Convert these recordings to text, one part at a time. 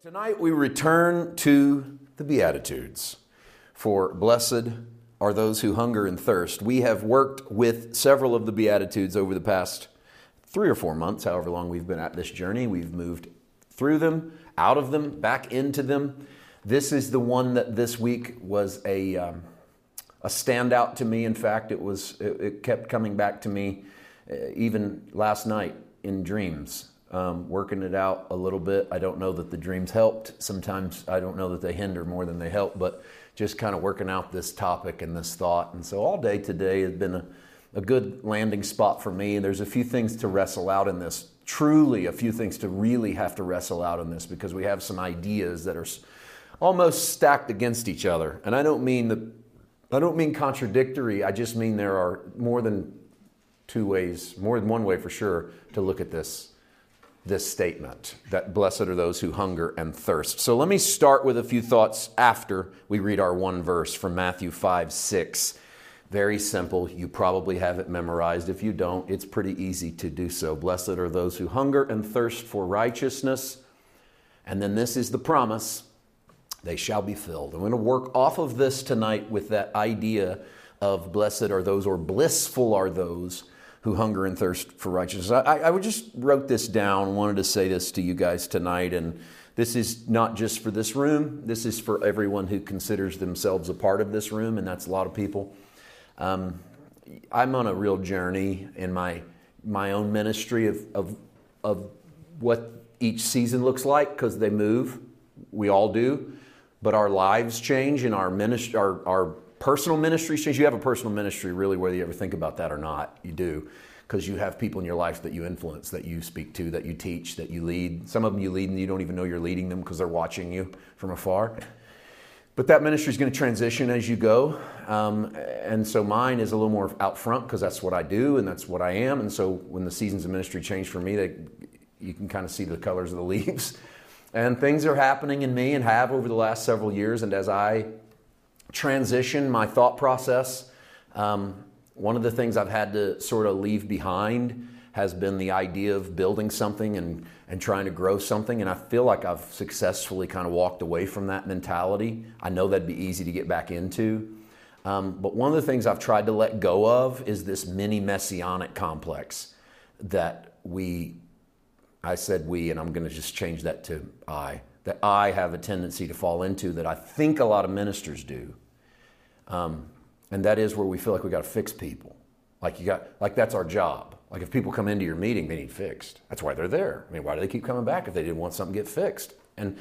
Tonight we return to the Beatitudes. For blessed are those who hunger and thirst. We have worked with several of the Beatitudes over the past three or four months, however long we've been at this journey. We've moved through them, out of them, back into them. This is the one that this week was a, um, a standout to me. In fact, it, was, it, it kept coming back to me uh, even last night in dreams um, working it out a little bit. I don't know that the dreams helped. Sometimes I don't know that they hinder more than they help, but just kind of working out this topic and this thought. And so all day today has been a, a good landing spot for me. There's a few things to wrestle out in this, truly, a few things to really have to wrestle out in this because we have some ideas that are almost stacked against each other. And I don't mean that. I don't mean contradictory. I just mean there are more than two ways, more than one way for sure, to look at this this statement that blessed are those who hunger and thirst. So let me start with a few thoughts after we read our one verse from Matthew 5 6. Very simple. You probably have it memorized. If you don't, it's pretty easy to do so. Blessed are those who hunger and thirst for righteousness. And then this is the promise they shall be filled. I'm going to work off of this tonight with that idea of blessed are those or blissful are those who hunger and thirst for righteousness. I, I just wrote this down, wanted to say this to you guys tonight, and this is not just for this room, this is for everyone who considers themselves a part of this room, and that's a lot of people. Um, I'm on a real journey in my my own ministry of of, of what each season looks like because they move. We all do, but our lives change and our ministry, our, our personal ministry, change. You have a personal ministry, really, whether you ever think about that or not. You do, because you have people in your life that you influence, that you speak to, that you teach, that you lead. Some of them you lead and you don't even know you're leading them because they're watching you from afar. But that ministry is going to transition as you go. Um, and so mine is a little more out front because that's what I do and that's what I am. And so when the seasons of ministry change for me, they, you can kind of see the colors of the leaves. And things are happening in me and have over the last several years. And as I transition my thought process. Um, one of the things I've had to sort of leave behind has been the idea of building something and, and trying to grow something. And I feel like I've successfully kind of walked away from that mentality. I know that'd be easy to get back into. Um, but one of the things I've tried to let go of is this mini messianic complex that we, I said we, and I'm going to just change that to I, that I have a tendency to fall into that I think a lot of ministers do. Um, and that is where we feel like we got to fix people. Like you got, like that's our job. Like if people come into your meeting, they need fixed. That's why they're there. I mean, why do they keep coming back if they didn't want something to get fixed? And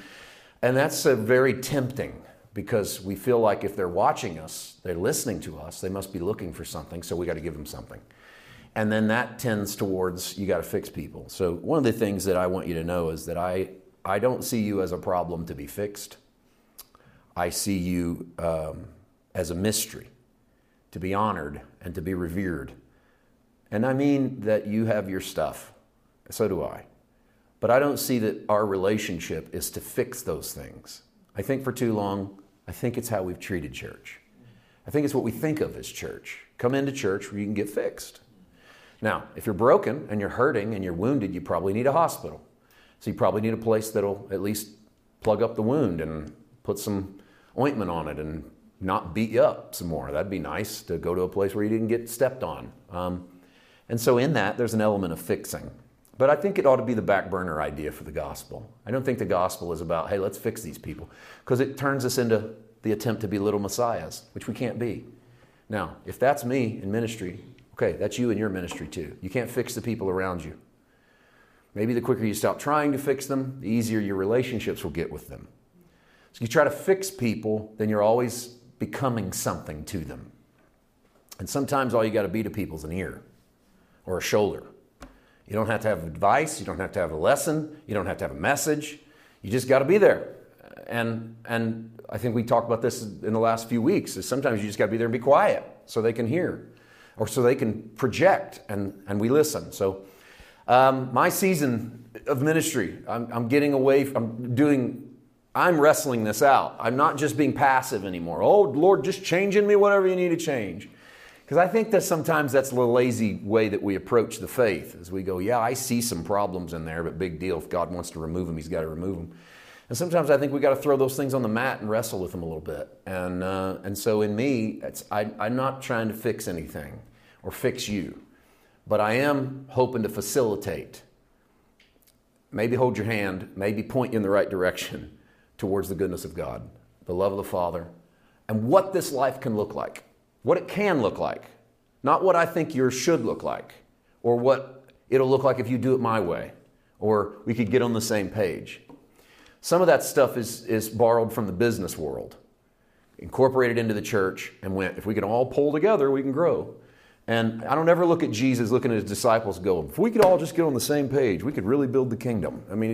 and that's very tempting because we feel like if they're watching us, they're listening to us, they must be looking for something, so we got to give them something. And then that tends towards you got to fix people. So one of the things that I want you to know is that I I don't see you as a problem to be fixed. I see you um, as a mystery to be honored and to be revered. And I mean that you have your stuff. So do I. But I don't see that our relationship is to fix those things. I think for too long, I think it's how we've treated church. I think it's what we think of as church. Come into church where you can get fixed. Now, if you're broken and you're hurting and you're wounded, you probably need a hospital. So you probably need a place that'll at least plug up the wound and put some ointment on it and not beat you up some more. That'd be nice to go to a place where you didn't get stepped on. Um, and so in that, there's an element of fixing. But I think it ought to be the back burner idea for the gospel. I don't think the gospel is about, hey, let's fix these people, because it turns us into the attempt to be little messiahs, which we can't be. Now, if that's me in ministry, okay, that's you in your ministry too. You can't fix the people around you. Maybe the quicker you stop trying to fix them, the easier your relationships will get with them. So you try to fix people, then you're always becoming something to them. And sometimes all you got to be to people is an ear or a shoulder. You don't have to have advice, you don't have to have a lesson, you don't have to have a message. You just got to be there. And and I think we talked about this in the last few weeks. Is sometimes you just got to be there and be quiet so they can hear, or so they can project and and we listen. So um, my season of ministry, I'm, I'm getting away, I'm doing, I'm wrestling this out. I'm not just being passive anymore. Oh, Lord, just changing me whatever you need to change. Because I think that sometimes that's a lazy way that we approach the faith as we go, yeah, I see some problems in there, but big deal. If God wants to remove them, He's got to remove them. And sometimes I think we got to throw those things on the mat and wrestle with them a little bit. And, uh, and so in me, I, I'm not trying to fix anything or fix you, but I am hoping to facilitate. Maybe hold your hand, maybe point you in the right direction towards the goodness of God, the love of the Father, and what this life can look like, what it can look like, not what I think yours should look like, or what it'll look like if you do it my way, or we could get on the same page. Some of that stuff is, is borrowed from the business world, incorporated into the church, and went, if we can all pull together, we can grow. And I don't ever look at Jesus looking at his disciples go, if we could all just get on the same page, we could really build the kingdom. I mean,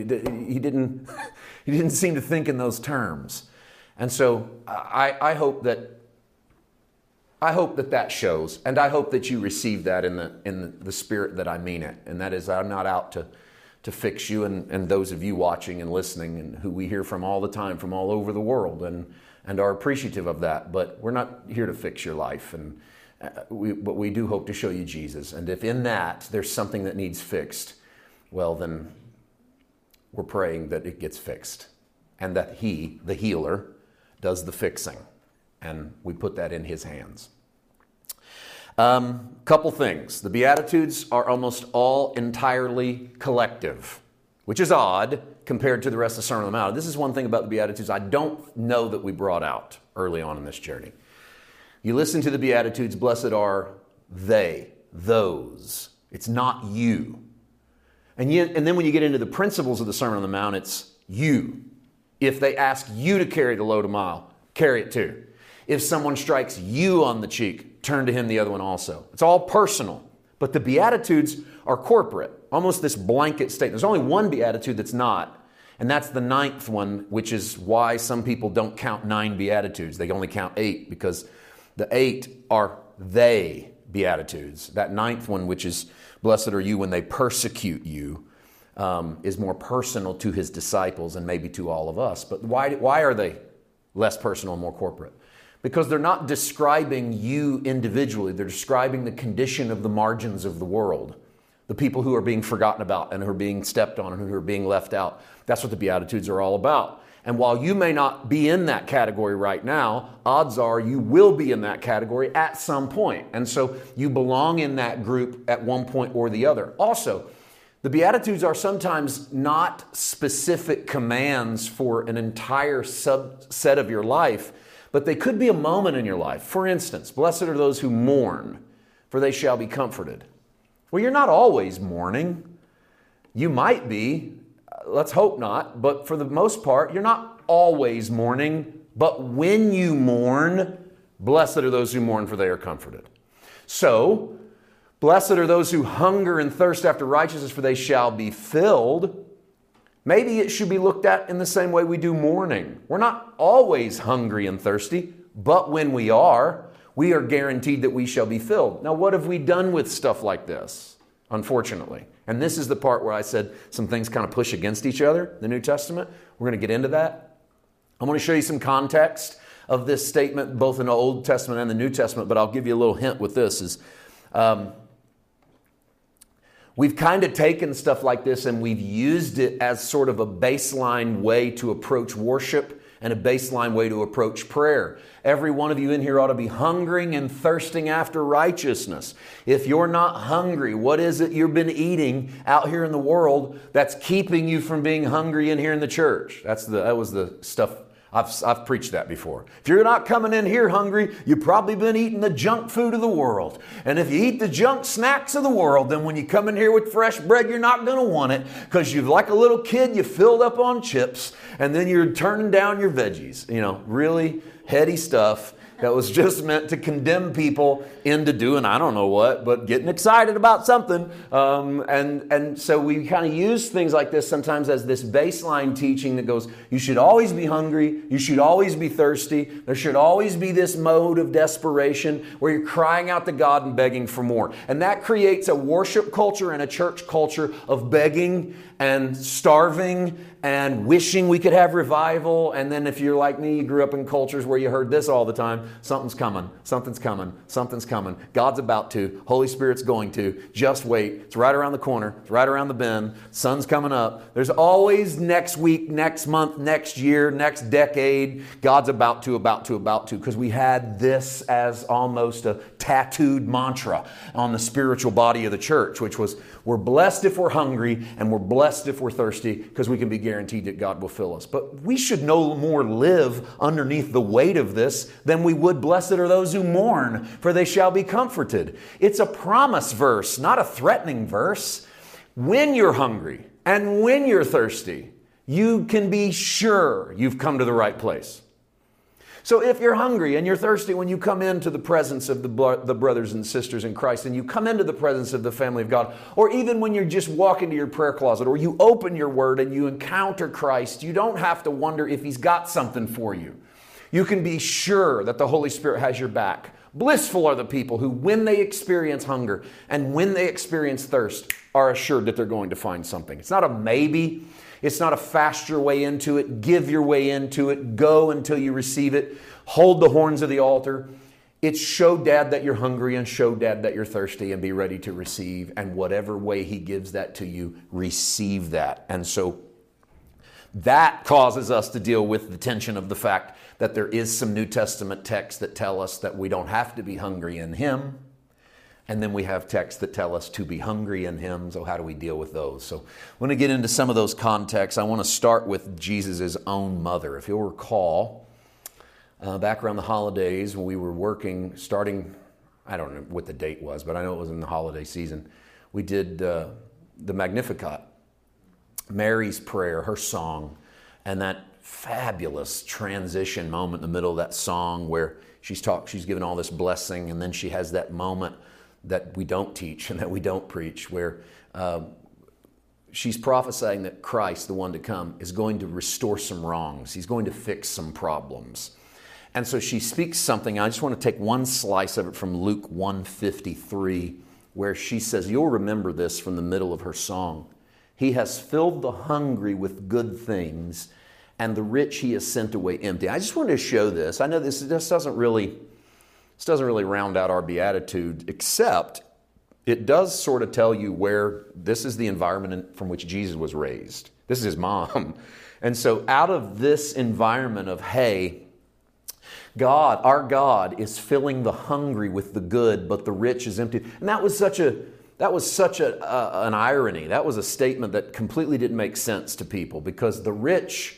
he didn't, he didn't seem to think in those terms. And so I, I hope that I hope that that shows, and I hope that you receive that in the, in the spirit that I mean it. And that is, I'm not out to, to fix you and, and those of you watching and listening and who we hear from all the time from all over the world and, and are appreciative of that. But we're not here to fix your life. And, we, but we do hope to show you Jesus. And if in that there's something that needs fixed, well, then we're praying that it gets fixed and that He, the healer, does the fixing. And we put that in His hands. Um, couple things. The Beatitudes are almost all entirely collective, which is odd compared to the rest of the Sermon on the Mount. This is one thing about the Beatitudes I don't know that we brought out early on in this journey. You listen to the Beatitudes, blessed are they, those. It's not you. And, yet, and then when you get into the principles of the Sermon on the Mount, it's you. If they ask you to carry the load a mile, carry it too. If someone strikes you on the cheek, turn to him the other one also. It's all personal. But the Beatitudes are corporate, almost this blanket statement. There's only one Beatitude that's not, and that's the ninth one, which is why some people don't count nine Beatitudes. They only count eight because the eight are they Beatitudes. That ninth one, which is blessed are you when they persecute you, um, is more personal to his disciples and maybe to all of us. But why, why are they less personal and more corporate? because they're not describing you individually, they're describing the condition of the margins of the world. The people who are being forgotten about and who are being stepped on and who are being left out. That's what the Beatitudes are all about. And while you may not be in that category right now, odds are you will be in that category at some point. And so you belong in that group at one point or the other. Also, the Beatitudes are sometimes not specific commands for an entire subset of your life but they could be a moment in your life. For instance, blessed are those who mourn, for they shall be comforted. Well, you're not always mourning. You might be, let's hope not, but for the most part, you're not always mourning. But when you mourn, blessed are those who mourn, for they are comforted. So, blessed are those who hunger and thirst after righteousness, for they shall be filled. Maybe it should be looked at in the same way we do mourning. We're not always hungry and thirsty, but when we are, we are guaranteed that we shall be filled. Now, what have we done with stuff like this? Unfortunately. And this is the part where I said some things kind of push against each other, the New Testament. We're going to get into that. I'm going to show you some context of this statement, both in the Old Testament and the New Testament, but I'll give you a little hint with this is um, We've kind of taken stuff like this and we've used it as sort of a baseline way to approach worship and a baseline way to approach prayer. Every one of you in here ought to be hungering and thirsting after righteousness. If you're not hungry, what is it you've been eating out here in the world that's keeping you from being hungry in here in the church? That's the, that was the stuff I've, I've preached that before. If you're not coming in here hungry, you've probably been eating the junk food of the world. And if you eat the junk snacks of the world, then when you come in here with fresh bread, you're not going to want it because you've, like a little kid, you filled up on chips and then you're turning down your veggies. You know, really heady stuff that was just meant to condemn people into doing I don't know what, but getting excited about something. Um, and, and so we kind of use things like this sometimes as this baseline teaching that goes, you should always be hungry, you should always be thirsty, there should always be this mode of desperation where you're crying out to God and begging for more. And that creates a worship culture and a church culture of begging and starving and wishing we could have revival. And then, if you're like me, you grew up in cultures where you heard this all the time something's coming, something's coming, something's coming. God's about to, Holy Spirit's going to. Just wait. It's right around the corner, it's right around the bend. Sun's coming up. There's always next week, next month, next year, next decade. God's about to, about to, about to, because we had this as almost a tattooed mantra on the spiritual body of the church, which was we're blessed if we're hungry and we're blessed if we're thirsty because we can be guaranteed that God will fill us. But we should no more live underneath the weight of this than we would blessed are those who mourn, for they shall be comforted. It's a promise verse, not a threatening verse. When you're hungry and when you're thirsty, you can be sure you've come to the right place. So if you're hungry and you're thirsty when you come into the presence of the, the brothers and sisters in Christ and you come into the presence of the family of God, or even when you just walk into your prayer closet or you open your word and you encounter Christ, you don't have to wonder if he's got something for you. You can be sure that the Holy Spirit has your back. Blissful are the people who, when they experience hunger and when they experience thirst, are assured that they're going to find something. It's not a maybe, it's not a fast your way into it, give your way into it, go until you receive it, hold the horns of the altar. It's show dad that you're hungry and show dad that you're thirsty and be ready to receive. And whatever way he gives that to you, receive that. And so that causes us to deal with the tension of the fact that there is some New Testament texts that tell us that we don't have to be hungry in him. And then we have texts that tell us to be hungry in Him. So, how do we deal with those? So, I want to get into some of those contexts. I want to start with Jesus' own mother. If you'll recall, uh, back around the holidays when we were working, starting, I don't know what the date was, but I know it was in the holiday season, we did uh, the Magnificat, Mary's prayer, her song, and that fabulous transition moment in the middle of that song where she's talking, she's given all this blessing, and then she has that moment that we don't teach and that we don't preach, where uh, she's prophesying that Christ, the one to come, is going to restore some wrongs. He's going to fix some problems. And so she speaks something. I just want to take one slice of it from Luke 153, where she says, You'll remember this from the middle of her song. He has filled the hungry with good things, and the rich he has sent away empty. I just wanted to show this. I know this, this doesn't really this doesn't really round out our beatitude, except it does sort of tell you where this is the environment from which Jesus was raised. This is his mom. And so, out of this environment of, hey, God, our God, is filling the hungry with the good, but the rich is empty. And that was such a that was such a, uh, an irony. That was a statement that completely didn't make sense to people because the rich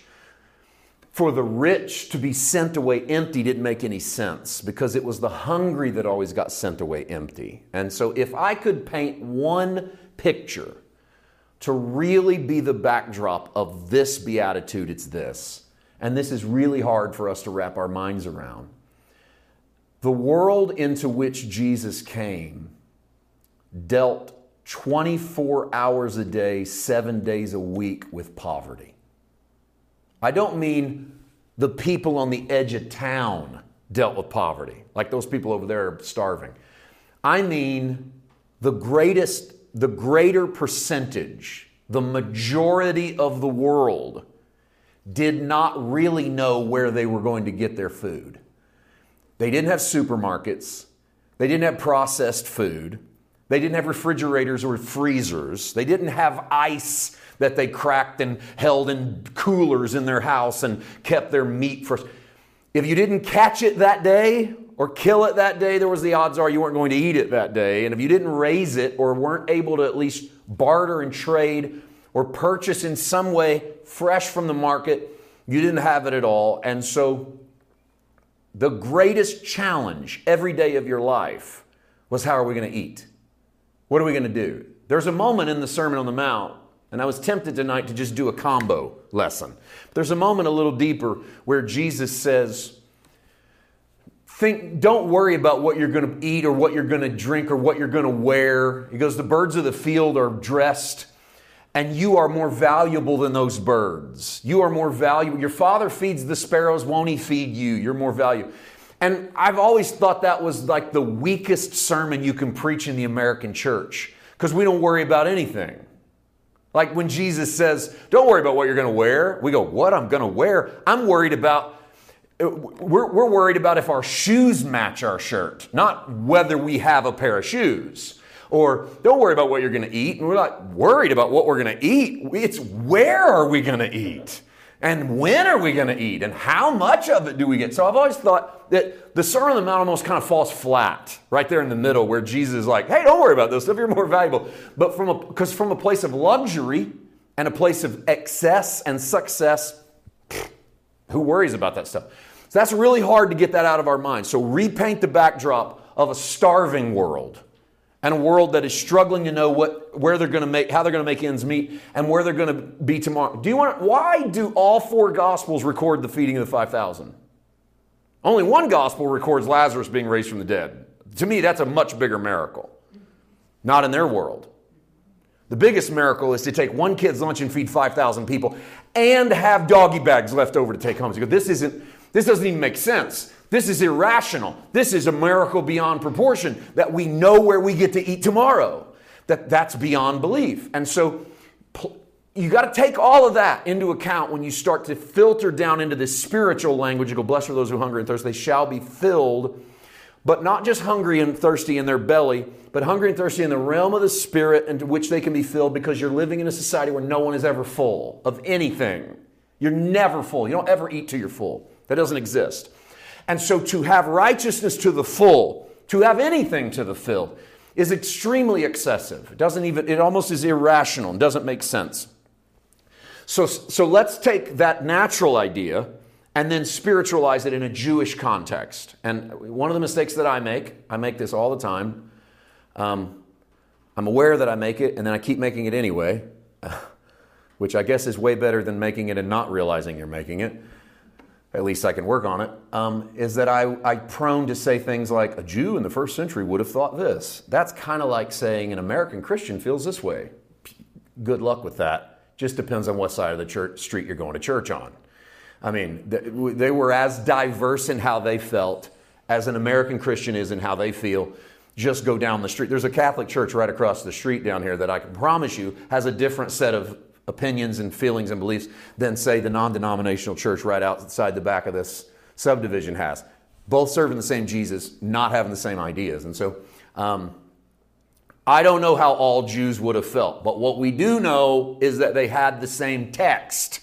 for the rich to be sent away empty didn't make any sense because it was the hungry that always got sent away empty. And so, if I could paint one picture to really be the backdrop of this beatitude, it's this. And this is really hard for us to wrap our minds around. The world into which Jesus came dealt 24 hours a day, seven days a week with poverty. I don't mean the people on the edge of town dealt with poverty, like those people over there are starving. I mean the greatest, the greater percentage, the majority of the world did not really know where they were going to get their food. They didn't have supermarkets. They didn't have processed food. They didn't have refrigerators or freezers. They didn't have ice that they cracked and held in coolers in their house and kept their meat fresh. If you didn't catch it that day or kill it that day, there was the odds are you weren't going to eat it that day. And if you didn't raise it or weren't able to at least barter and trade or purchase in some way fresh from the market, you didn't have it at all. And so the greatest challenge every day of your life was how are we going to eat? What are we going to do? There's a moment in the Sermon on the Mount and I was tempted tonight to just do a combo lesson. There's a moment a little deeper where Jesus says, Think, don't worry about what you're going to eat or what you're going to drink or what you're going to wear. He goes, The birds of the field are dressed, and you are more valuable than those birds. You are more valuable. Your father feeds the sparrows, won't he feed you? You're more valuable. And I've always thought that was like the weakest sermon you can preach in the American church because we don't worry about anything. Like when Jesus says, Don't worry about what you're going to wear. We go, What I'm going to wear? I'm worried about, uh, we're, we're worried about if our shoes match our shirt, not whether we have a pair of shoes. Or don't worry about what you're going to eat. And we're not worried about what we're going to eat. It's where are we going to eat? And when are we going to eat? And how much of it do we get? So I've always thought that the Sermon on the Mount almost kind of falls flat right there in the middle where Jesus is like, hey, don't worry about this stuff, you're more valuable. But from a, because from a place of luxury and a place of excess and success, who worries about that stuff? So that's really hard to get that out of our minds. So repaint the backdrop of a starving world and a world that is struggling to know what, where they're going to make, how they're going to make ends meet, and where they're going to be tomorrow. Do you want? Why do all four gospels record the feeding of the five thousand? Only one gospel records Lazarus being raised from the dead. To me, that's a much bigger miracle. Not in their world. The biggest miracle is to take one kid's lunch and feed 5,000 people and have doggy bags left over to take home. So you go, this isn't, this doesn't even make sense. This is irrational. This is a miracle beyond proportion that we know where we get to eat tomorrow. That that's beyond belief. And so you got to take all of that into account when you start to filter down into this spiritual language. You go, blessed are those who hunger and thirst, they shall be filled. But not just hungry and thirsty in their belly, but hungry and thirsty in the realm of the spirit into which they can be filled because you're living in a society where no one is ever full of anything. You're never full. You don't ever eat till you're full. That doesn't exist. And so to have righteousness to the full, to have anything to the fill, is extremely excessive. It doesn't even, it almost is irrational and doesn't make sense. So, so let's take that natural idea and then spiritualize it in a Jewish context. And one of the mistakes that I make, I make this all the time. Um, I'm aware that I make it, and then I keep making it anyway, which I guess is way better than making it and not realizing you're making it at least I can work on it. Um, is that I, I prone to say things like, a Jew in the first century would have thought this. That's kind of like saying an American Christian feels this way. Good luck with that. Just depends on what side of the church, street you're going to church on. I mean, they were as diverse in how they felt as an American Christian is in how they feel. Just go down the street. There's a Catholic church right across the street down here that I can promise you has a different set of opinions and feelings and beliefs than, say, the non denominational church right outside the back of this subdivision has. Both serving the same Jesus, not having the same ideas. And so, um, I don't know how all Jews would have felt, but what we do know is that they had the same text.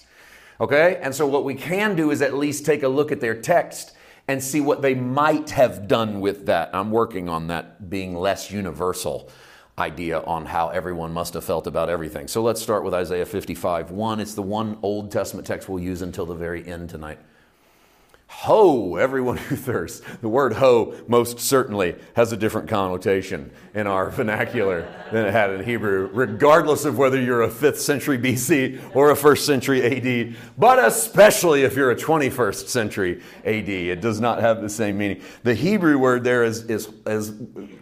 Okay? And so, what we can do is at least take a look at their text and see what they might have done with that. I'm working on that being less universal idea on how everyone must have felt about everything. So let's start with Isaiah 55 1. It's the one Old Testament text we'll use until the very end tonight. Ho, everyone who thirsts. The word ho most certainly has a different connotation in our vernacular than it had in Hebrew, regardless of whether you're a 5th century BC or a 1st century AD, but especially if you're a 21st century AD. It does not have the same meaning. The Hebrew word there is, is, is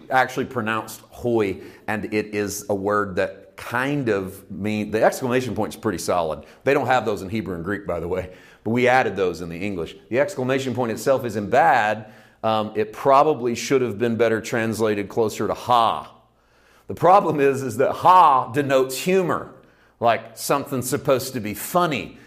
actually pronounced hoi, and it is a word that kind of mean the exclamation point is pretty solid. They don't have those in Hebrew and Greek, by the way, but we added those in the English. The exclamation point itself isn't bad. Um, it probably should have been better translated closer to ha. The problem is, is that ha denotes humor, like something's supposed to be funny.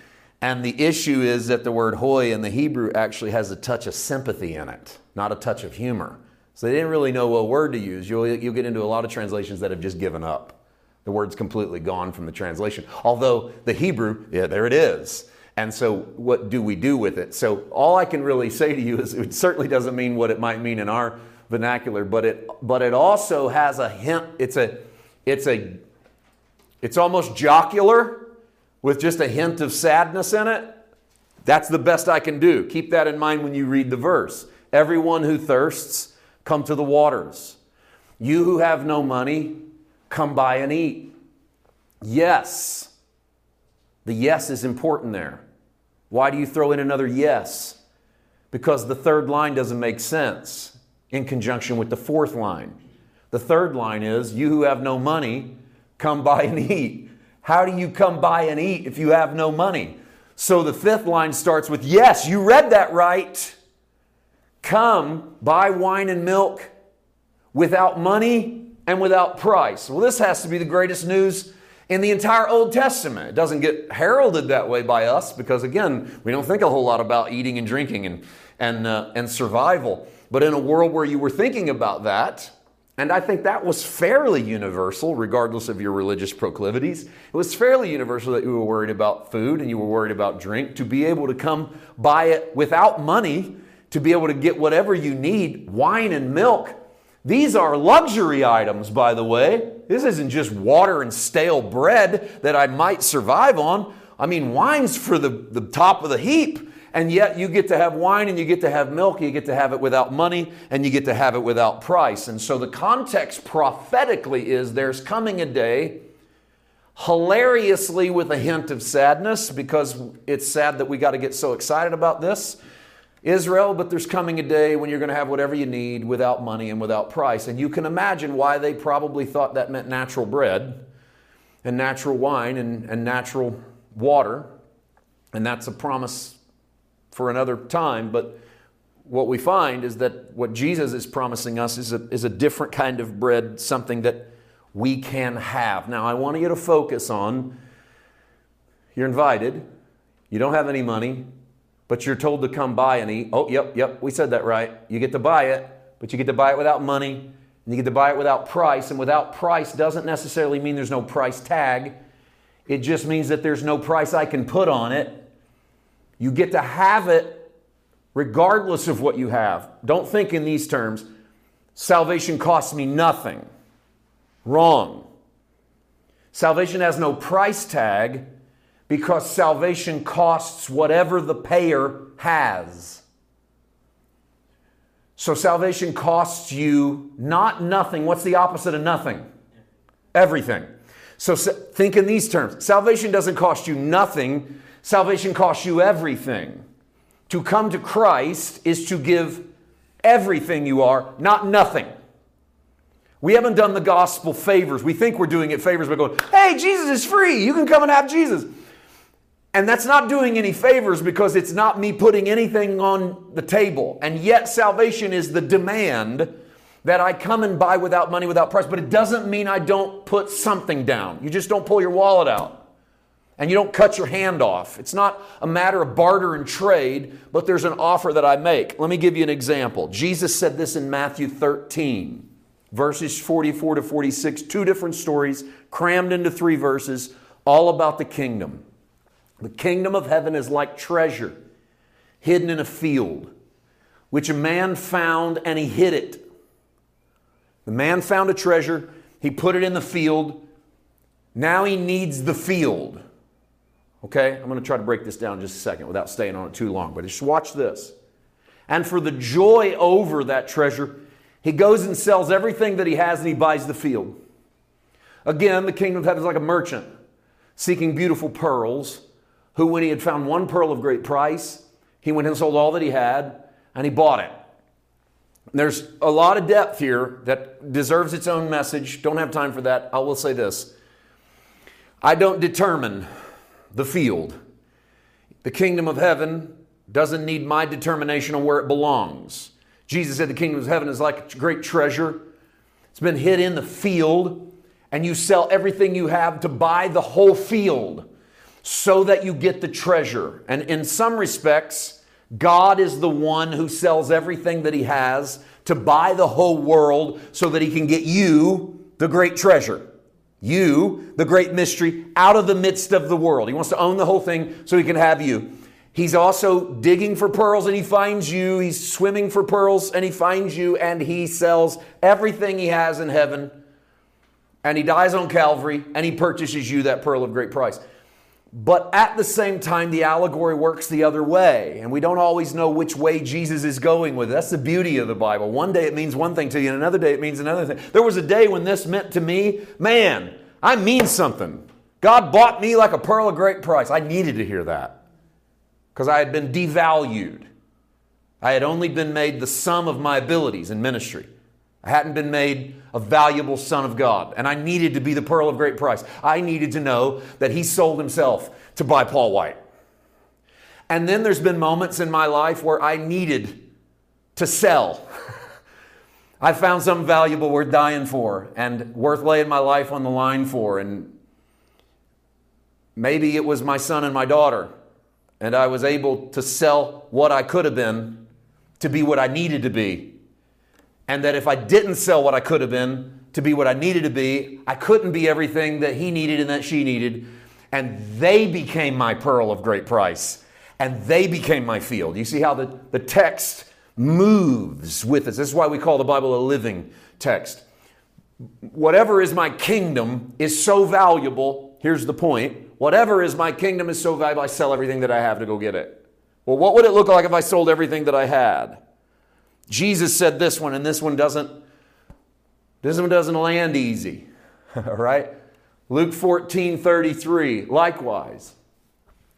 And the issue is that the word hoy in the Hebrew actually has a touch of sympathy in it, not a touch of humor. So they didn't really know what word to use. You'll, you'll get into a lot of translations that have just given up. The word's completely gone from the translation. Although the Hebrew, yeah, there it is. And so, what do we do with it? So, all I can really say to you is it certainly doesn't mean what it might mean in our vernacular, but it, but it also has a hint. It's a, it's a, it's almost jocular with just a hint of sadness in it. That's the best I can do. Keep that in mind when you read the verse. Everyone who thirsts, Come to the waters. You who have no money, come buy and eat. Yes. The yes is important there. Why do you throw in another yes? Because the third line doesn't make sense in conjunction with the fourth line. The third line is, You who have no money, come buy and eat. How do you come buy and eat if you have no money? So the fifth line starts with, Yes, you read that right. Come, buy wine and milk without money and without price. Well, this has to be the greatest news in the entire Old Testament. It doesn't get heralded that way by us because, again, we don't think a whole lot about eating and drinking and, and, uh, and survival. But in a world where you were thinking about that, and I think that was fairly universal, regardless of your religious proclivities. It was fairly universal that you were worried about food and you were worried about drink. To be able to come buy it without money, to be able to get whatever you need, wine and milk, these are luxury items, by the way. This isn't just water and stale bread that I might survive on. I mean, wine's for the, the top of the heap. And yet you get to have wine and you get to have milk, you get to have it without money, and you get to have it without price. And so the context prophetically is there's coming a day, hilariously with a hint of sadness, because it's sad that we got to get so excited about this. Israel, but there's coming a day when you're going to have whatever you need without money and without price. And you can imagine why they probably thought that meant natural bread and natural wine and, and natural water. And that's a promise for another time. But what we find is that what Jesus is promising us is a, is a different kind of bread, something that we can have. Now, I want you to focus on you're invited, you don't have any money, but you're told to come buy and eat. Oh, yep, yep, we said that right. You get to buy it, but you get to buy it without money, and you get to buy it without price. And without price doesn't necessarily mean there's no price tag, it just means that there's no price I can put on it. You get to have it regardless of what you have. Don't think in these terms salvation costs me nothing. Wrong. Salvation has no price tag because salvation costs whatever the payer has. So salvation costs you not nothing. What's the opposite of nothing? Everything. So think in these terms salvation doesn't cost you nothing, salvation costs you everything. To come to Christ is to give everything you are, not nothing. We haven't done the gospel favors. We think we're doing it favors by going, hey, Jesus is free. You can come and have Jesus. And that's not doing any favors because it's not me putting anything on the table. And yet, salvation is the demand that I come and buy without money, without price. But it doesn't mean I don't put something down. You just don't pull your wallet out and you don't cut your hand off. It's not a matter of barter and trade, but there's an offer that I make. Let me give you an example. Jesus said this in Matthew 13, verses 44 to 46, two different stories crammed into three verses, all about the kingdom. The kingdom of heaven is like treasure hidden in a field, which a man found and he hid it. The man found a treasure, he put it in the field. Now he needs the field. Okay, I'm going to try to break this down just a second without staying on it too long, but just watch this. And for the joy over that treasure, he goes and sells everything that he has and he buys the field. Again, the kingdom of heaven is like a merchant seeking beautiful pearls who, when he had found one pearl of great price, he went and sold all that he had and he bought it. There's a lot of depth here that deserves its own message. Don't have time for that. I will say this I don't determine the field. The kingdom of heaven doesn't need my determination on where it belongs. Jesus said the kingdom of heaven is like a great treasure. It's been hid in the field, and you sell everything you have to buy the whole field so that you get the treasure. And in some respects, God is the one who sells everything that he has to buy the whole world so that he can get you the great treasure. You, the great mystery, out of the midst of the world. He wants to own the whole thing so he can have you. He's also digging for pearls and he finds you. He's swimming for pearls and he finds you and he sells everything he has in heaven. And he dies on Calvary and he purchases you that pearl of great price. But at the same time, the allegory works the other way, and we don't always know which way Jesus is going with it. That's the beauty of the Bible. One day it means one thing to you, and another day it means another thing. There was a day when this meant to me, man, I mean something. God bought me like a pearl of great price. I needed to hear that because I had been devalued. I had only been made the sum of my abilities in ministry. I hadn't been made a valuable son of God, and I needed to be the pearl of great price. I needed to know that He sold Himself to buy Paul White. And then there's been moments in my life where I needed to sell. I found something valuable worth dying for and worth laying my life on the line for. And Maybe it was my son and my daughter, and I was able to sell what I could have been to be what I needed to be. And that if I didn't sell what I could have been to be what I needed to be, I couldn't be everything that he needed and that she needed. And they became my pearl of great price, and they became my field. You see how the, the text moves with us. This is why we call the Bible a living text. Whatever is my kingdom is so valuable. Here's the point whatever is my kingdom is so valuable, I sell everything that I have to go get it. Well, what would it look like if I sold everything that I had? Jesus said this one, and this one doesn't, this one doesn't land easy. All right? Luke 14 33, likewise,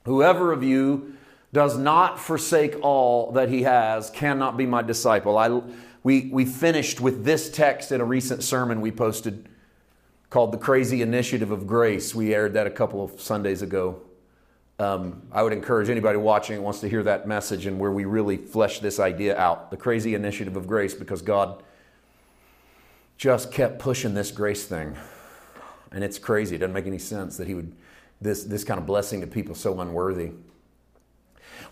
whoever of you does not forsake all that he has cannot be my disciple. I, we, we finished with this text in a recent sermon we posted called The Crazy Initiative of Grace. We aired that a couple of Sundays ago. Um, I would encourage anybody watching who wants to hear that message and where we really flesh this idea out the crazy initiative of grace because God just kept pushing this grace thing. And it's crazy. It doesn't make any sense that He would, this, this kind of blessing to people so unworthy.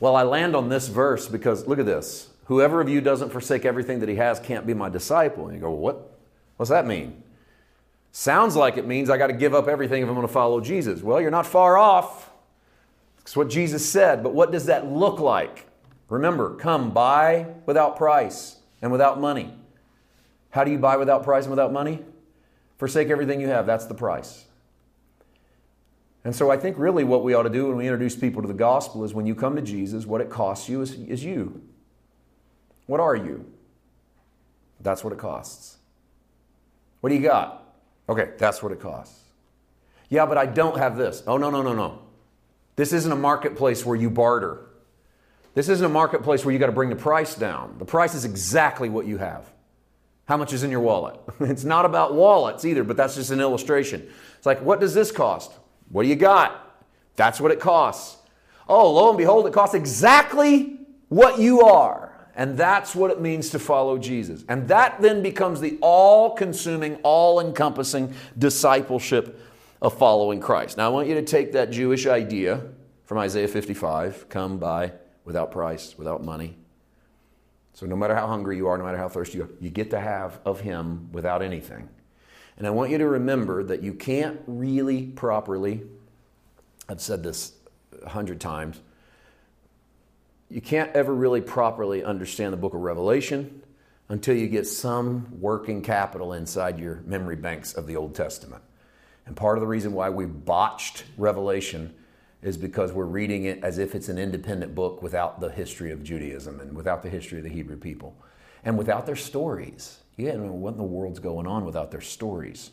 Well, I land on this verse because look at this. Whoever of you doesn't forsake everything that he has can't be my disciple. And you go, well, what? What's that mean? Sounds like it means I got to give up everything if I'm going to follow Jesus. Well, you're not far off. That's what Jesus said. But what does that look like? Remember, come buy without price and without money. How do you buy without price and without money? Forsake everything you have. That's the price. And so I think really what we ought to do when we introduce people to the gospel is when you come to Jesus, what it costs you is, is you. What are you? That's what it costs. What do you got? Okay, that's what it costs. Yeah, but I don't have this. Oh, no, no, no, no. This isn't a marketplace where you barter. This isn't a marketplace where you got to bring the price down. The price is exactly what you have. How much is in your wallet? It's not about wallets either, but that's just an illustration. It's like, what does this cost? What do you got? That's what it costs. Oh, lo and behold, it costs exactly what you are. And that's what it means to follow Jesus. And that then becomes the all consuming, all encompassing discipleship of following Christ. Now, I want you to take that Jewish idea from Isaiah 55 come buy without price, without money. So, no matter how hungry you are, no matter how thirsty you are, you get to have of Him without anything. And I want you to remember that you can't really properly, I've said this a hundred times, you can't ever really properly understand the book of Revelation until you get some working capital inside your memory banks of the Old Testament. And part of the reason why we botched Revelation is because we're reading it as if it's an independent book without the history of Judaism and without the history of the Hebrew people and without their stories. You don't know what in the world's going on without their stories.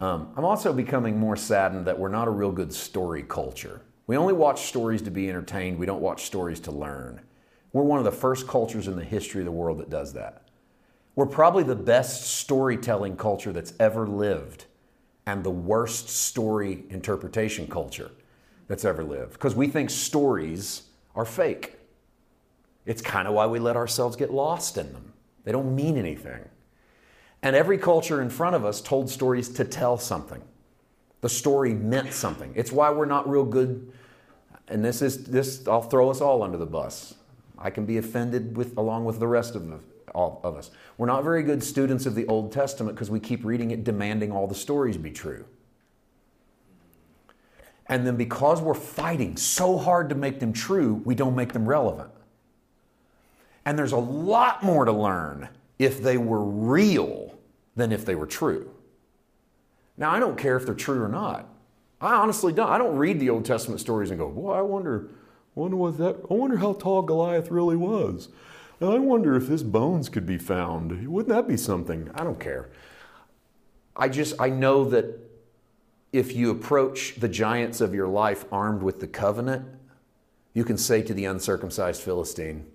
Um, I'm also becoming more saddened that we're not a real good story culture. We only watch stories to be entertained, we don't watch stories to learn. We're one of the first cultures in the history of the world that does that. We're probably the best storytelling culture that's ever lived and the worst story interpretation culture that's ever lived because we think stories are fake. It's kind of why we let ourselves get lost in them. They don't mean anything. And every culture in front of us told stories to tell something. The story meant something. It's why we're not real good. And this is this. I'll throw us all under the bus. I can be offended with along with the rest of the, all of us. We're not very good students of the Old Testament because we keep reading it, demanding all the stories be true. And then because we're fighting so hard to make them true, we don't make them relevant. And there's a lot more to learn if they were real than if they were true. Now, I don't care if they're true or not. I honestly don't. I don't read the Old Testament stories and go, "Well, I wonder, wonder what that. I wonder how tall Goliath really was. And I wonder if his bones could be found. Wouldn't that be something?" I don't care. I just I know that if you approach the giants of your life armed with the covenant, you can say to the uncircumcised Philistine,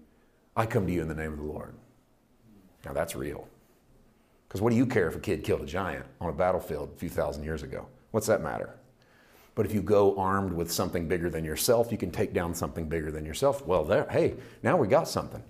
I come to you in the name of the Lord. Now that's real. Because what do you care if a kid killed a giant on a battlefield a few thousand years ago? What's that matter? But if you go armed with something bigger than yourself, you can take down something bigger than yourself. Well, there, hey, now we got something.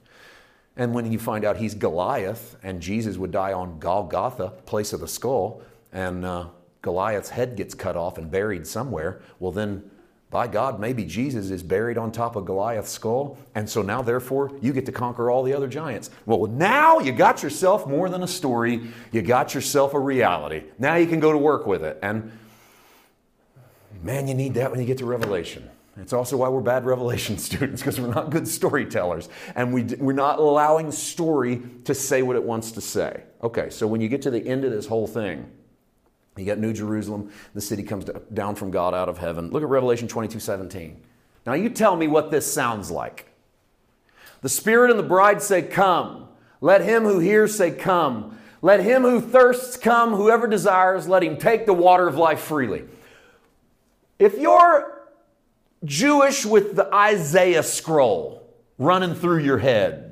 And when you find out he's Goliath and Jesus would die on Golgotha, place of the skull, and uh, Goliath's head gets cut off and buried somewhere, well, then by God, maybe Jesus is buried on top of Goliath's skull, and so now, therefore, you get to conquer all the other giants. Well, now you got yourself more than a story, you got yourself a reality. Now you can go to work with it. And man, you need that when you get to Revelation. It's also why we're bad Revelation students, because we're not good storytellers. And we, we're not allowing story to say what it wants to say. Okay, so when you get to the end of this whole thing, you got New Jerusalem, the city comes down from God out of heaven. Look at Revelation 22 17. Now you tell me what this sounds like. The Spirit and the bride say, Come. Let him who hears say, Come. Let him who thirsts come, whoever desires, let him take the water of life freely. If you're Jewish with the Isaiah scroll running through your head,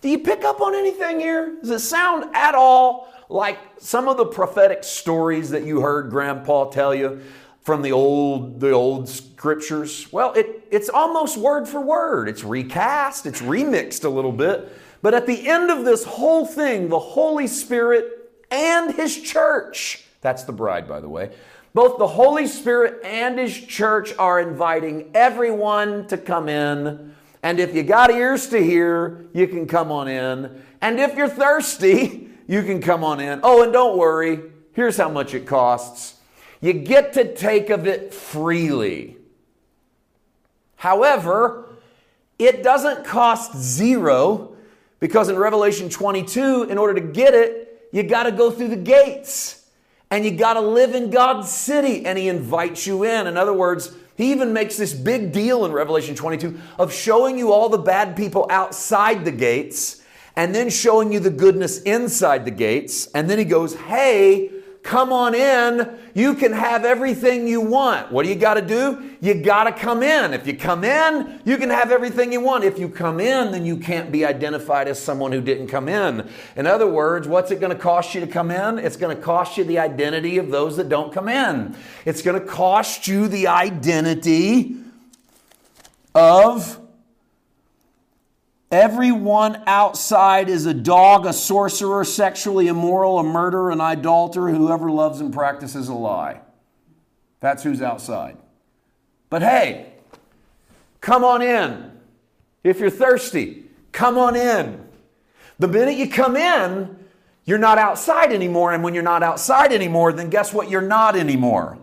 do you pick up on anything here? Does it sound at all like some of the prophetic stories that you heard grandpa tell you from the old the old scriptures? Well it, it's almost word for word. It's recast it's remixed a little bit. But at the end of this whole thing the holy spirit and his church that's the bride by the way both the holy spirit and his church are inviting everyone to come in and if you got ears to hear you can come on in and if you're thirsty you can come on in. Oh, and don't worry, here's how much it costs. You get to take of it freely. However, it doesn't cost zero because in Revelation 22, in order to get it, you got to go through the gates and you got to live in God's city and He invites you in. In other words, He even makes this big deal in Revelation 22 of showing you all the bad people outside the gates and then showing you the goodness inside the gates. And then he goes, Hey, come on in. You can have everything you want. What do you got to do? You got to come in. If you come in, you can have everything you want. If you come in, then you can't be identified as someone who didn't come in. In other words, what's it going to cost you to come in? It's going to cost you the identity of those that don't come in. It's going to cost you the identity of Everyone outside is a dog, a sorcerer, sexually immoral, a murderer, an idolater, whoever loves and practices a lie. That's who's outside. But hey, come on in. If you're thirsty, come on in. The minute you come in, you're not outside anymore. And when you're not outside anymore, then guess what? You're not anymore.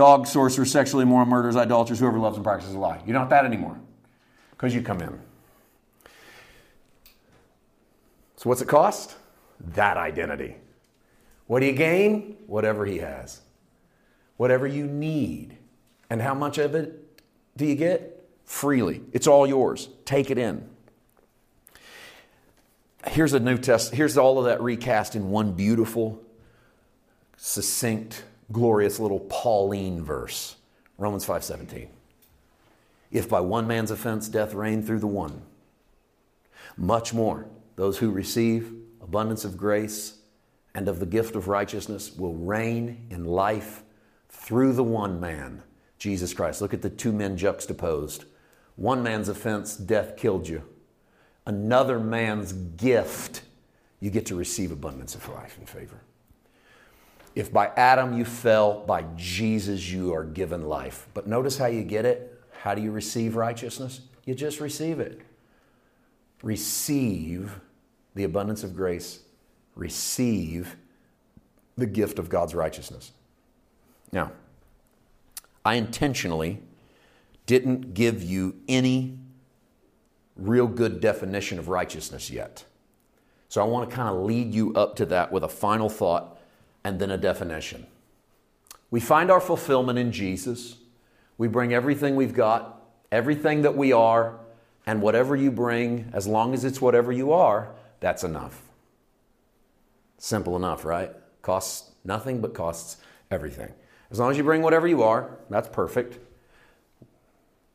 Dog, sorcerer, sexually immoral, murderers, idolaters, whoever loves and practices a lie. You're not that anymore because you come in. So, what's it cost? That identity. What do you gain? Whatever he has. Whatever you need. And how much of it do you get? Freely. It's all yours. Take it in. Here's a New Test. Here's all of that recast in one beautiful, succinct glorious little Pauline verse. Romans 5:17. If by one man's offense death reigned through the one, much more those who receive abundance of grace and of the gift of righteousness will reign in life through the one man, Jesus Christ. Look at the two men juxtaposed. One man's offense, death killed you. Another man's gift, you get to receive abundance of life and favor. If by Adam you fell, by Jesus you are given life. But notice how you get it. How do you receive righteousness? You just receive it. Receive the abundance of grace, receive the gift of God's righteousness. Now, I intentionally didn't give you any real good definition of righteousness yet. So I want to kind of lead you up to that with a final thought and then a definition. We find our fulfillment in Jesus. We bring everything we've got, everything that we are, and whatever you bring, as long as it's whatever you are, that's enough. Simple enough, right? Costs nothing but costs everything. As long as you bring whatever you are, that's perfect.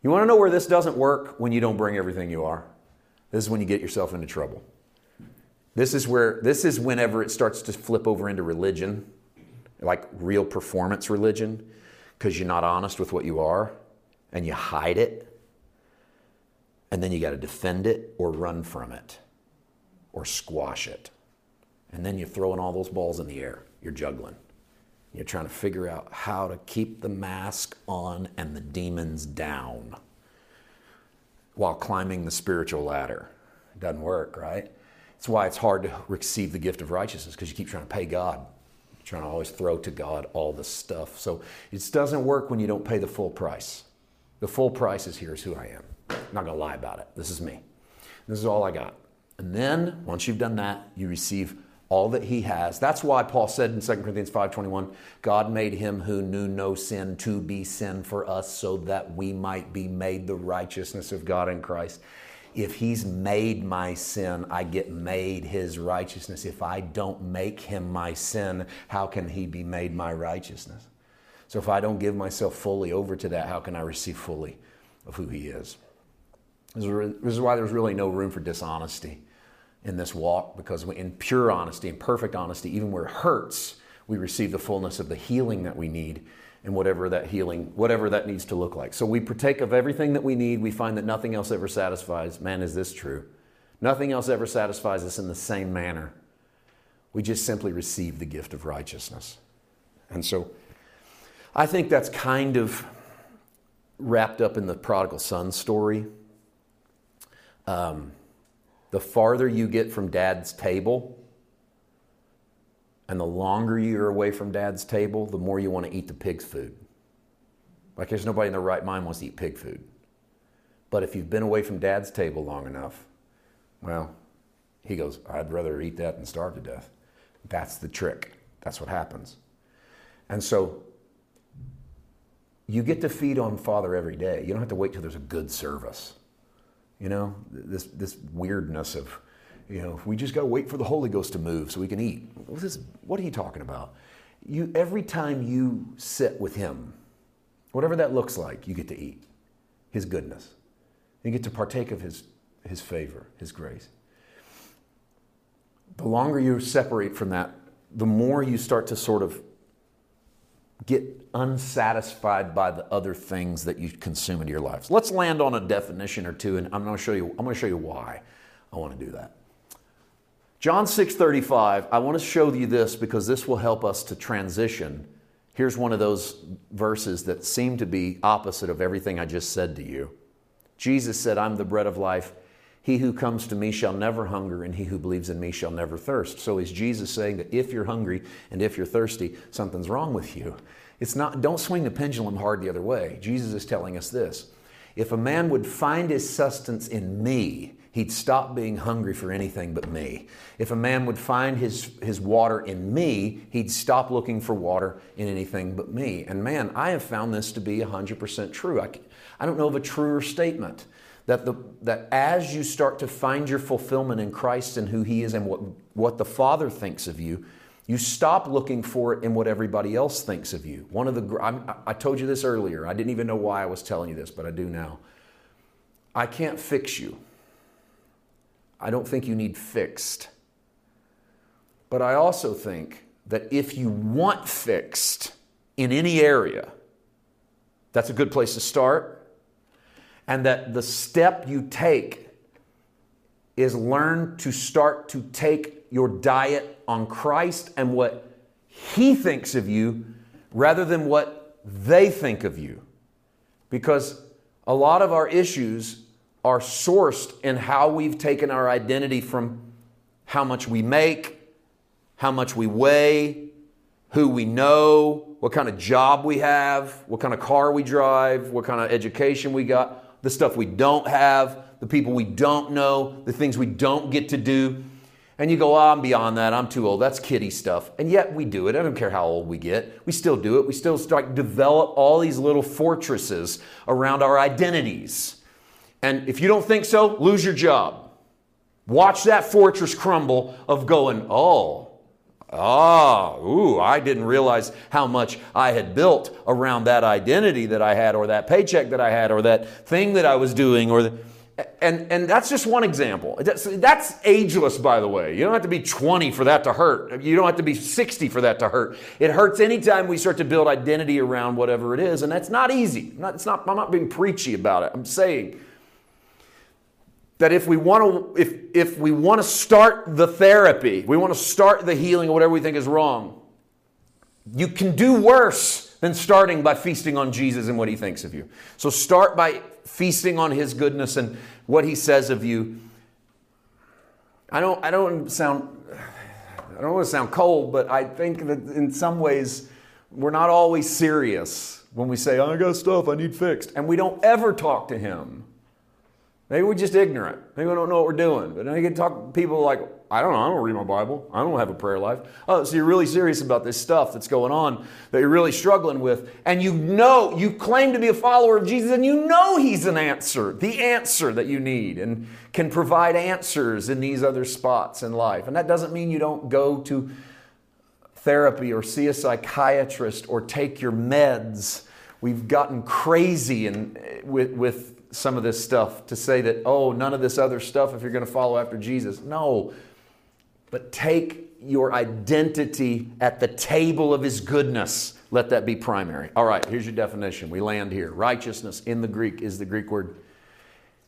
You want to know where this doesn't work? When you don't bring everything you are. This is when you get yourself into trouble. This is where this is whenever it starts to flip over into religion, like real performance religion, because you're not honest with what you are and you hide it. And then you got to defend it or run from it or squash it. And then you're throwing all those balls in the air. You're juggling. You're trying to figure out how to keep the mask on and the demons down while climbing the spiritual ladder. Doesn't work, right? That's why it's hard to receive the gift of righteousness because you keep trying to pay God. You're trying to always throw to God all the stuff. So it doesn't work when you don't pay the full price. The full price is here's who I am. I'm not going to lie about it. This is me. This is all I got. And then once you've done that, you receive all that he has. That's why Paul said in 2 Corinthians 5:21, God made him who knew no sin to be sin for us so that we might be made the righteousness of God in Christ. If he's made my sin, I get made his righteousness. If I don't make him my sin, how can he be made my righteousness? So if I don't give myself fully over to that, how can I receive fully of who he is? This is why there's really no room for dishonesty in this walk because in pure honesty and perfect honesty, even where it hurts, we receive the fullness of the healing that we need and whatever that healing, whatever that needs to look like. So we partake of everything that we need. We find that nothing else ever satisfies. Man, is this true? Nothing else ever satisfies us in the same manner. We just simply receive the gift of righteousness. And so I think that's kind of wrapped up in the prodigal son story. Um, the farther you get from dad's table and the longer you're away from dad's table, the more you want to eat the pig's food. Like there's nobody in their right mind wants to eat pig food. But if you've been away from dad's table long enough, well, he goes, I'd rather eat that than starve to death. That's the trick. That's what happens. And so you get to feed on Father every day. You don't have to wait till there's a good service. You know, this, this weirdness of, you know, we just got to wait for the Holy Ghost to move so we can eat. What, is, what are you talking about? You, every time you sit with Him, whatever that looks like, you get to eat His goodness. You get to partake of His, his favor, His grace. The longer you separate from that, the more you start to sort of get unsatisfied by the other things that you consume into your lives. Let's land on a definition or two, and I'm going to show you. I'm going to show you why I want to do that. John 6:35. I want to show you this because this will help us to transition. Here's one of those verses that seem to be opposite of everything I just said to you. Jesus said, "I'm the bread of life. He who comes to me shall never hunger, and he who believes in me shall never thirst. So is Jesus saying that if you're hungry and if you're thirsty, something's wrong with you? It's not, don't swing the pendulum hard the other way. Jesus is telling us this. If a man would find his sustenance in me, he'd stop being hungry for anything but me. If a man would find his, his water in me, he'd stop looking for water in anything but me. And man, I have found this to be 100% true. I, I don't know of a truer statement that, the, that as you start to find your fulfillment in Christ and who He is and what, what the Father thinks of you, you stop looking for it in what everybody else thinks of you. One of the, I'm, I told you this earlier. I didn't even know why I was telling you this, but I do now. I can't fix you. I don't think you need fixed. But I also think that if you want fixed in any area, that's a good place to start and that the step you take is learn to start to take your diet on Christ and what He thinks of you rather than what they think of you. Because a lot of our issues are sourced in how we've taken our identity from how much we make, how much we weigh, who we know, what kind of job we have, what kind of car we drive, what kind of education we got the stuff we don't have, the people we don't know, the things we don't get to do. And you go, oh, I'm beyond that. I'm too old. That's kiddie stuff. And yet we do it. I don't care how old we get. We still do it. We still start develop all these little fortresses around our identities. And if you don't think so, lose your job. Watch that fortress crumble of going, oh, Ah, ooh, I didn't realize how much I had built around that identity that I had, or that paycheck that I had, or that thing that I was doing, or the, and and that's just one example. That's, that's ageless, by the way. You don't have to be 20 for that to hurt. You don't have to be 60 for that to hurt. It hurts anytime we start to build identity around whatever it is, and that's not easy. Not, it's not. I'm not being preachy about it. I'm saying that if we want to if if we want to start the therapy, we want to start the healing or whatever we think is wrong, you can do worse than starting by feasting on Jesus and what he thinks of you. So start by feasting on his goodness and what he says of you. I don't I don't sound I don't want to sound cold, but I think that in some ways we're not always serious when we say, I got stuff I need fixed. And we don't ever talk to him Maybe we're just ignorant. Maybe we don't know what we're doing. But then you can talk to people like, I don't know, I don't read my Bible. I don't have a prayer life. Oh, so you're really serious about this stuff that's going on that you're really struggling with. And you know, you claim to be a follower of Jesus and you know He's an answer, the answer that you need, and can provide answers in these other spots in life. And that doesn't mean you don't go to therapy or see a psychiatrist or take your meds. We've gotten crazy and with, with some of this stuff to say that, oh, none of this other stuff if you're going to follow after Jesus. No. But take your identity at the table of his goodness. Let that be primary. All right, here's your definition. We land here. Righteousness in the Greek is the Greek word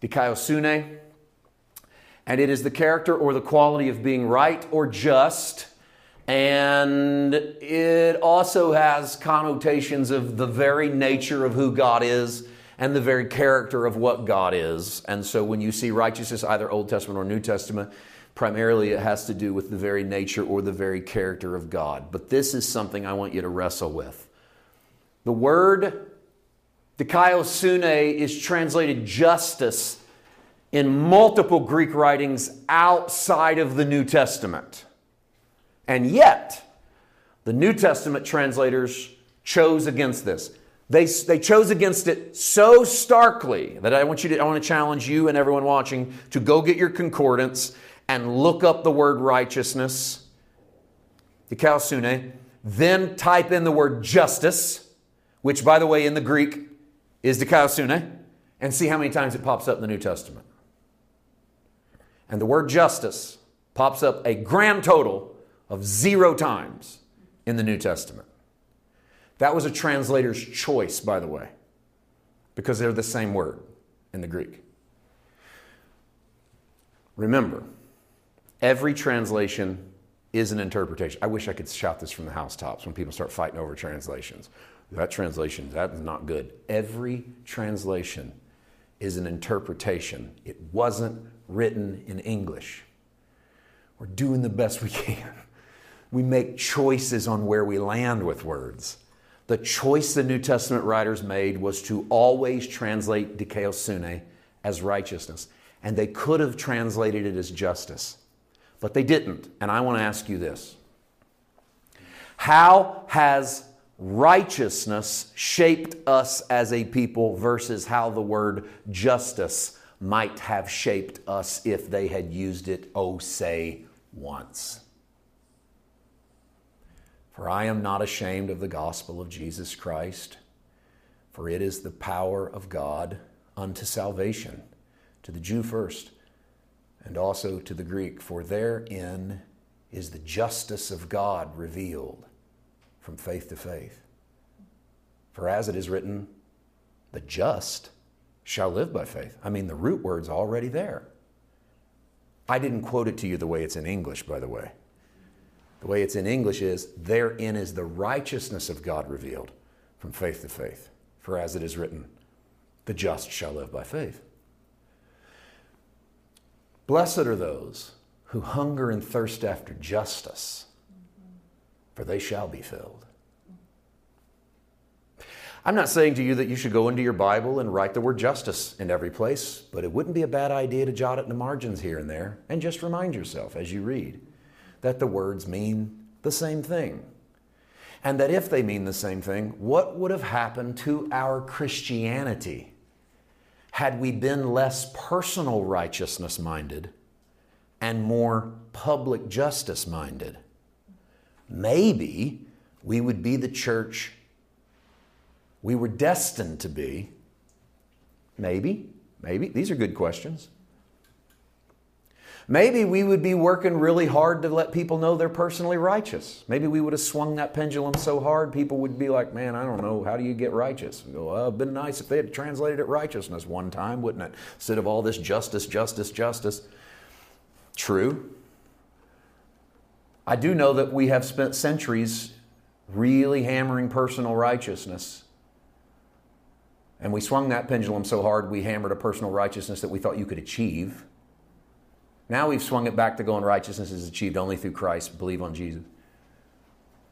dikaiosune, and it is the character or the quality of being right or just. And it also has connotations of the very nature of who God is and the very character of what God is. And so when you see righteousness, either Old Testament or New Testament, primarily it has to do with the very nature or the very character of God. But this is something I want you to wrestle with. The word dikaiosune is translated justice in multiple Greek writings outside of the New Testament. And yet, the New Testament translators chose against this. They, they chose against it so starkly that I want you to I want to challenge you and everyone watching to go get your concordance and look up the word righteousness, dikaiosune, then type in the word justice, which by the way in the Greek is dikaiosune, and see how many times it pops up in the New Testament. And the word justice pops up a grand total of zero times in the New Testament. That was a translator's choice, by the way, because they're the same word in the Greek. Remember, every translation is an interpretation. I wish I could shout this from the housetops when people start fighting over translations. That translation, that is not good. Every translation is an interpretation. It wasn't written in English. We're doing the best we can. We make choices on where we land with words. The choice the New Testament writers made was to always translate dikaiosune as righteousness. And they could have translated it as justice, but they didn't. And I want to ask you this How has righteousness shaped us as a people versus how the word justice might have shaped us if they had used it, oh, say, once? For I am not ashamed of the gospel of Jesus Christ, for it is the power of God unto salvation, to the Jew first, and also to the Greek, for therein is the justice of God revealed from faith to faith. For as it is written, the just shall live by faith. I mean, the root word's already there. I didn't quote it to you the way it's in English, by the way. The way it's in English is, therein is the righteousness of God revealed from faith to faith. For as it is written, the just shall live by faith. Blessed are those who hunger and thirst after justice, for they shall be filled. I'm not saying to you that you should go into your Bible and write the word justice in every place, but it wouldn't be a bad idea to jot it in the margins here and there and just remind yourself as you read that the words mean the same thing. And that if they mean the same thing, what would have happened to our Christianity had we been less personal righteousness minded and more public justice minded? Maybe we would be the church we were destined to be. Maybe, maybe. These are good questions. Maybe we would be working really hard to let people know they're personally righteous. Maybe we would have swung that pendulum so hard, people would be like, man, I don't know, how do you get righteous? Go, well, it'd been nice if they had translated it righteousness one time, wouldn't it? Instead of all this justice, justice, justice. True. I do know that we have spent centuries really hammering personal righteousness. And we swung that pendulum so hard, we hammered a personal righteousness that we thought you could achieve. Now we've swung it back to going righteousness is achieved only through Christ, believe on Jesus.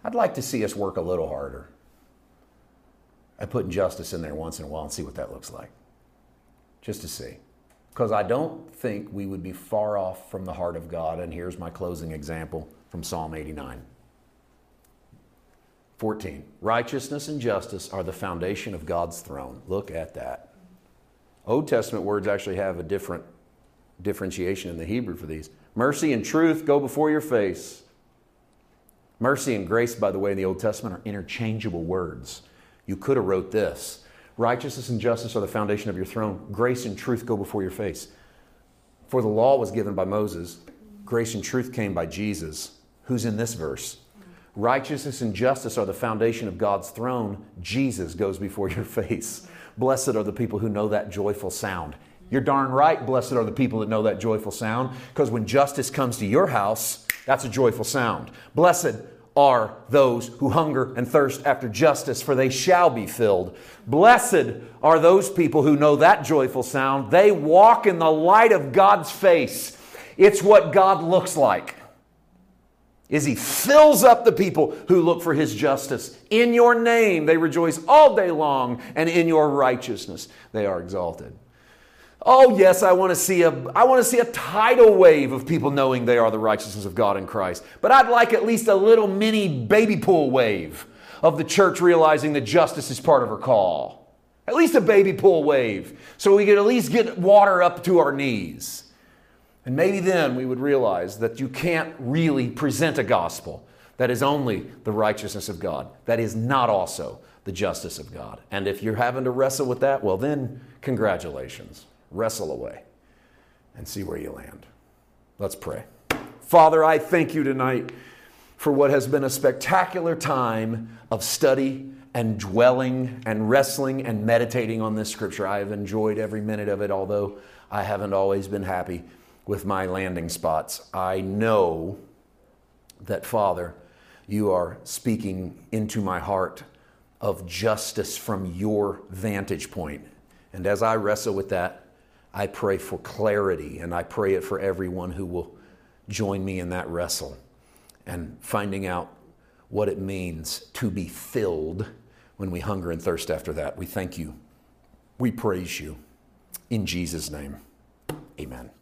I'd like to see us work a little harder at putting justice in there once in a while and see what that looks like. Just to see. Because I don't think we would be far off from the heart of God. And here's my closing example from Psalm 89. 14. Righteousness and justice are the foundation of God's throne. Look at that. Old Testament words actually have a different differentiation in the Hebrew for these. Mercy and truth go before your face. Mercy and grace, by the way, in the Old Testament are interchangeable words. You could have wrote this. Righteousness and justice are the foundation of your throne. Grace and truth go before your face. For the law was given by Moses. Grace and truth came by Jesus. Who's in this verse? Righteousness and justice are the foundation of God's throne. Jesus goes before your face. Blessed are the people who know that joyful sound. You're darn right, blessed are the people that know that joyful sound, because when justice comes to your house, that's a joyful sound. Blessed are those who hunger and thirst after justice, for they shall be filled. Blessed are those people who know that joyful sound. They walk in the light of God's face. It's what God looks like is he fills up the people who look for his justice. In your name they rejoice all day long, and in your righteousness they are exalted. Oh yes, I want to see a I want to see a tidal wave of people knowing they are the righteousness of God in Christ. But I'd like at least a little mini baby pool wave of the church realizing that justice is part of her call. At least a baby pool wave, so we could at least get water up to our knees. And maybe then we would realize that you can't really present a gospel that is only the righteousness of God, that is not also the justice of God. And if you're having to wrestle with that, well, then congratulations. Wrestle away and see where you land. Let's pray. Father, I thank you tonight for what has been a spectacular time of study and dwelling and wrestling and meditating on this scripture. I have enjoyed every minute of it, although I haven't always been happy with my landing spots. I know that, Father, you are speaking into my heart of justice from your vantage point. And as I wrestle with that, I pray for clarity and I pray it for everyone who will join me in that wrestle and finding out what it means to be filled when we hunger and thirst after that. We thank you. We praise you. In Jesus' name, amen.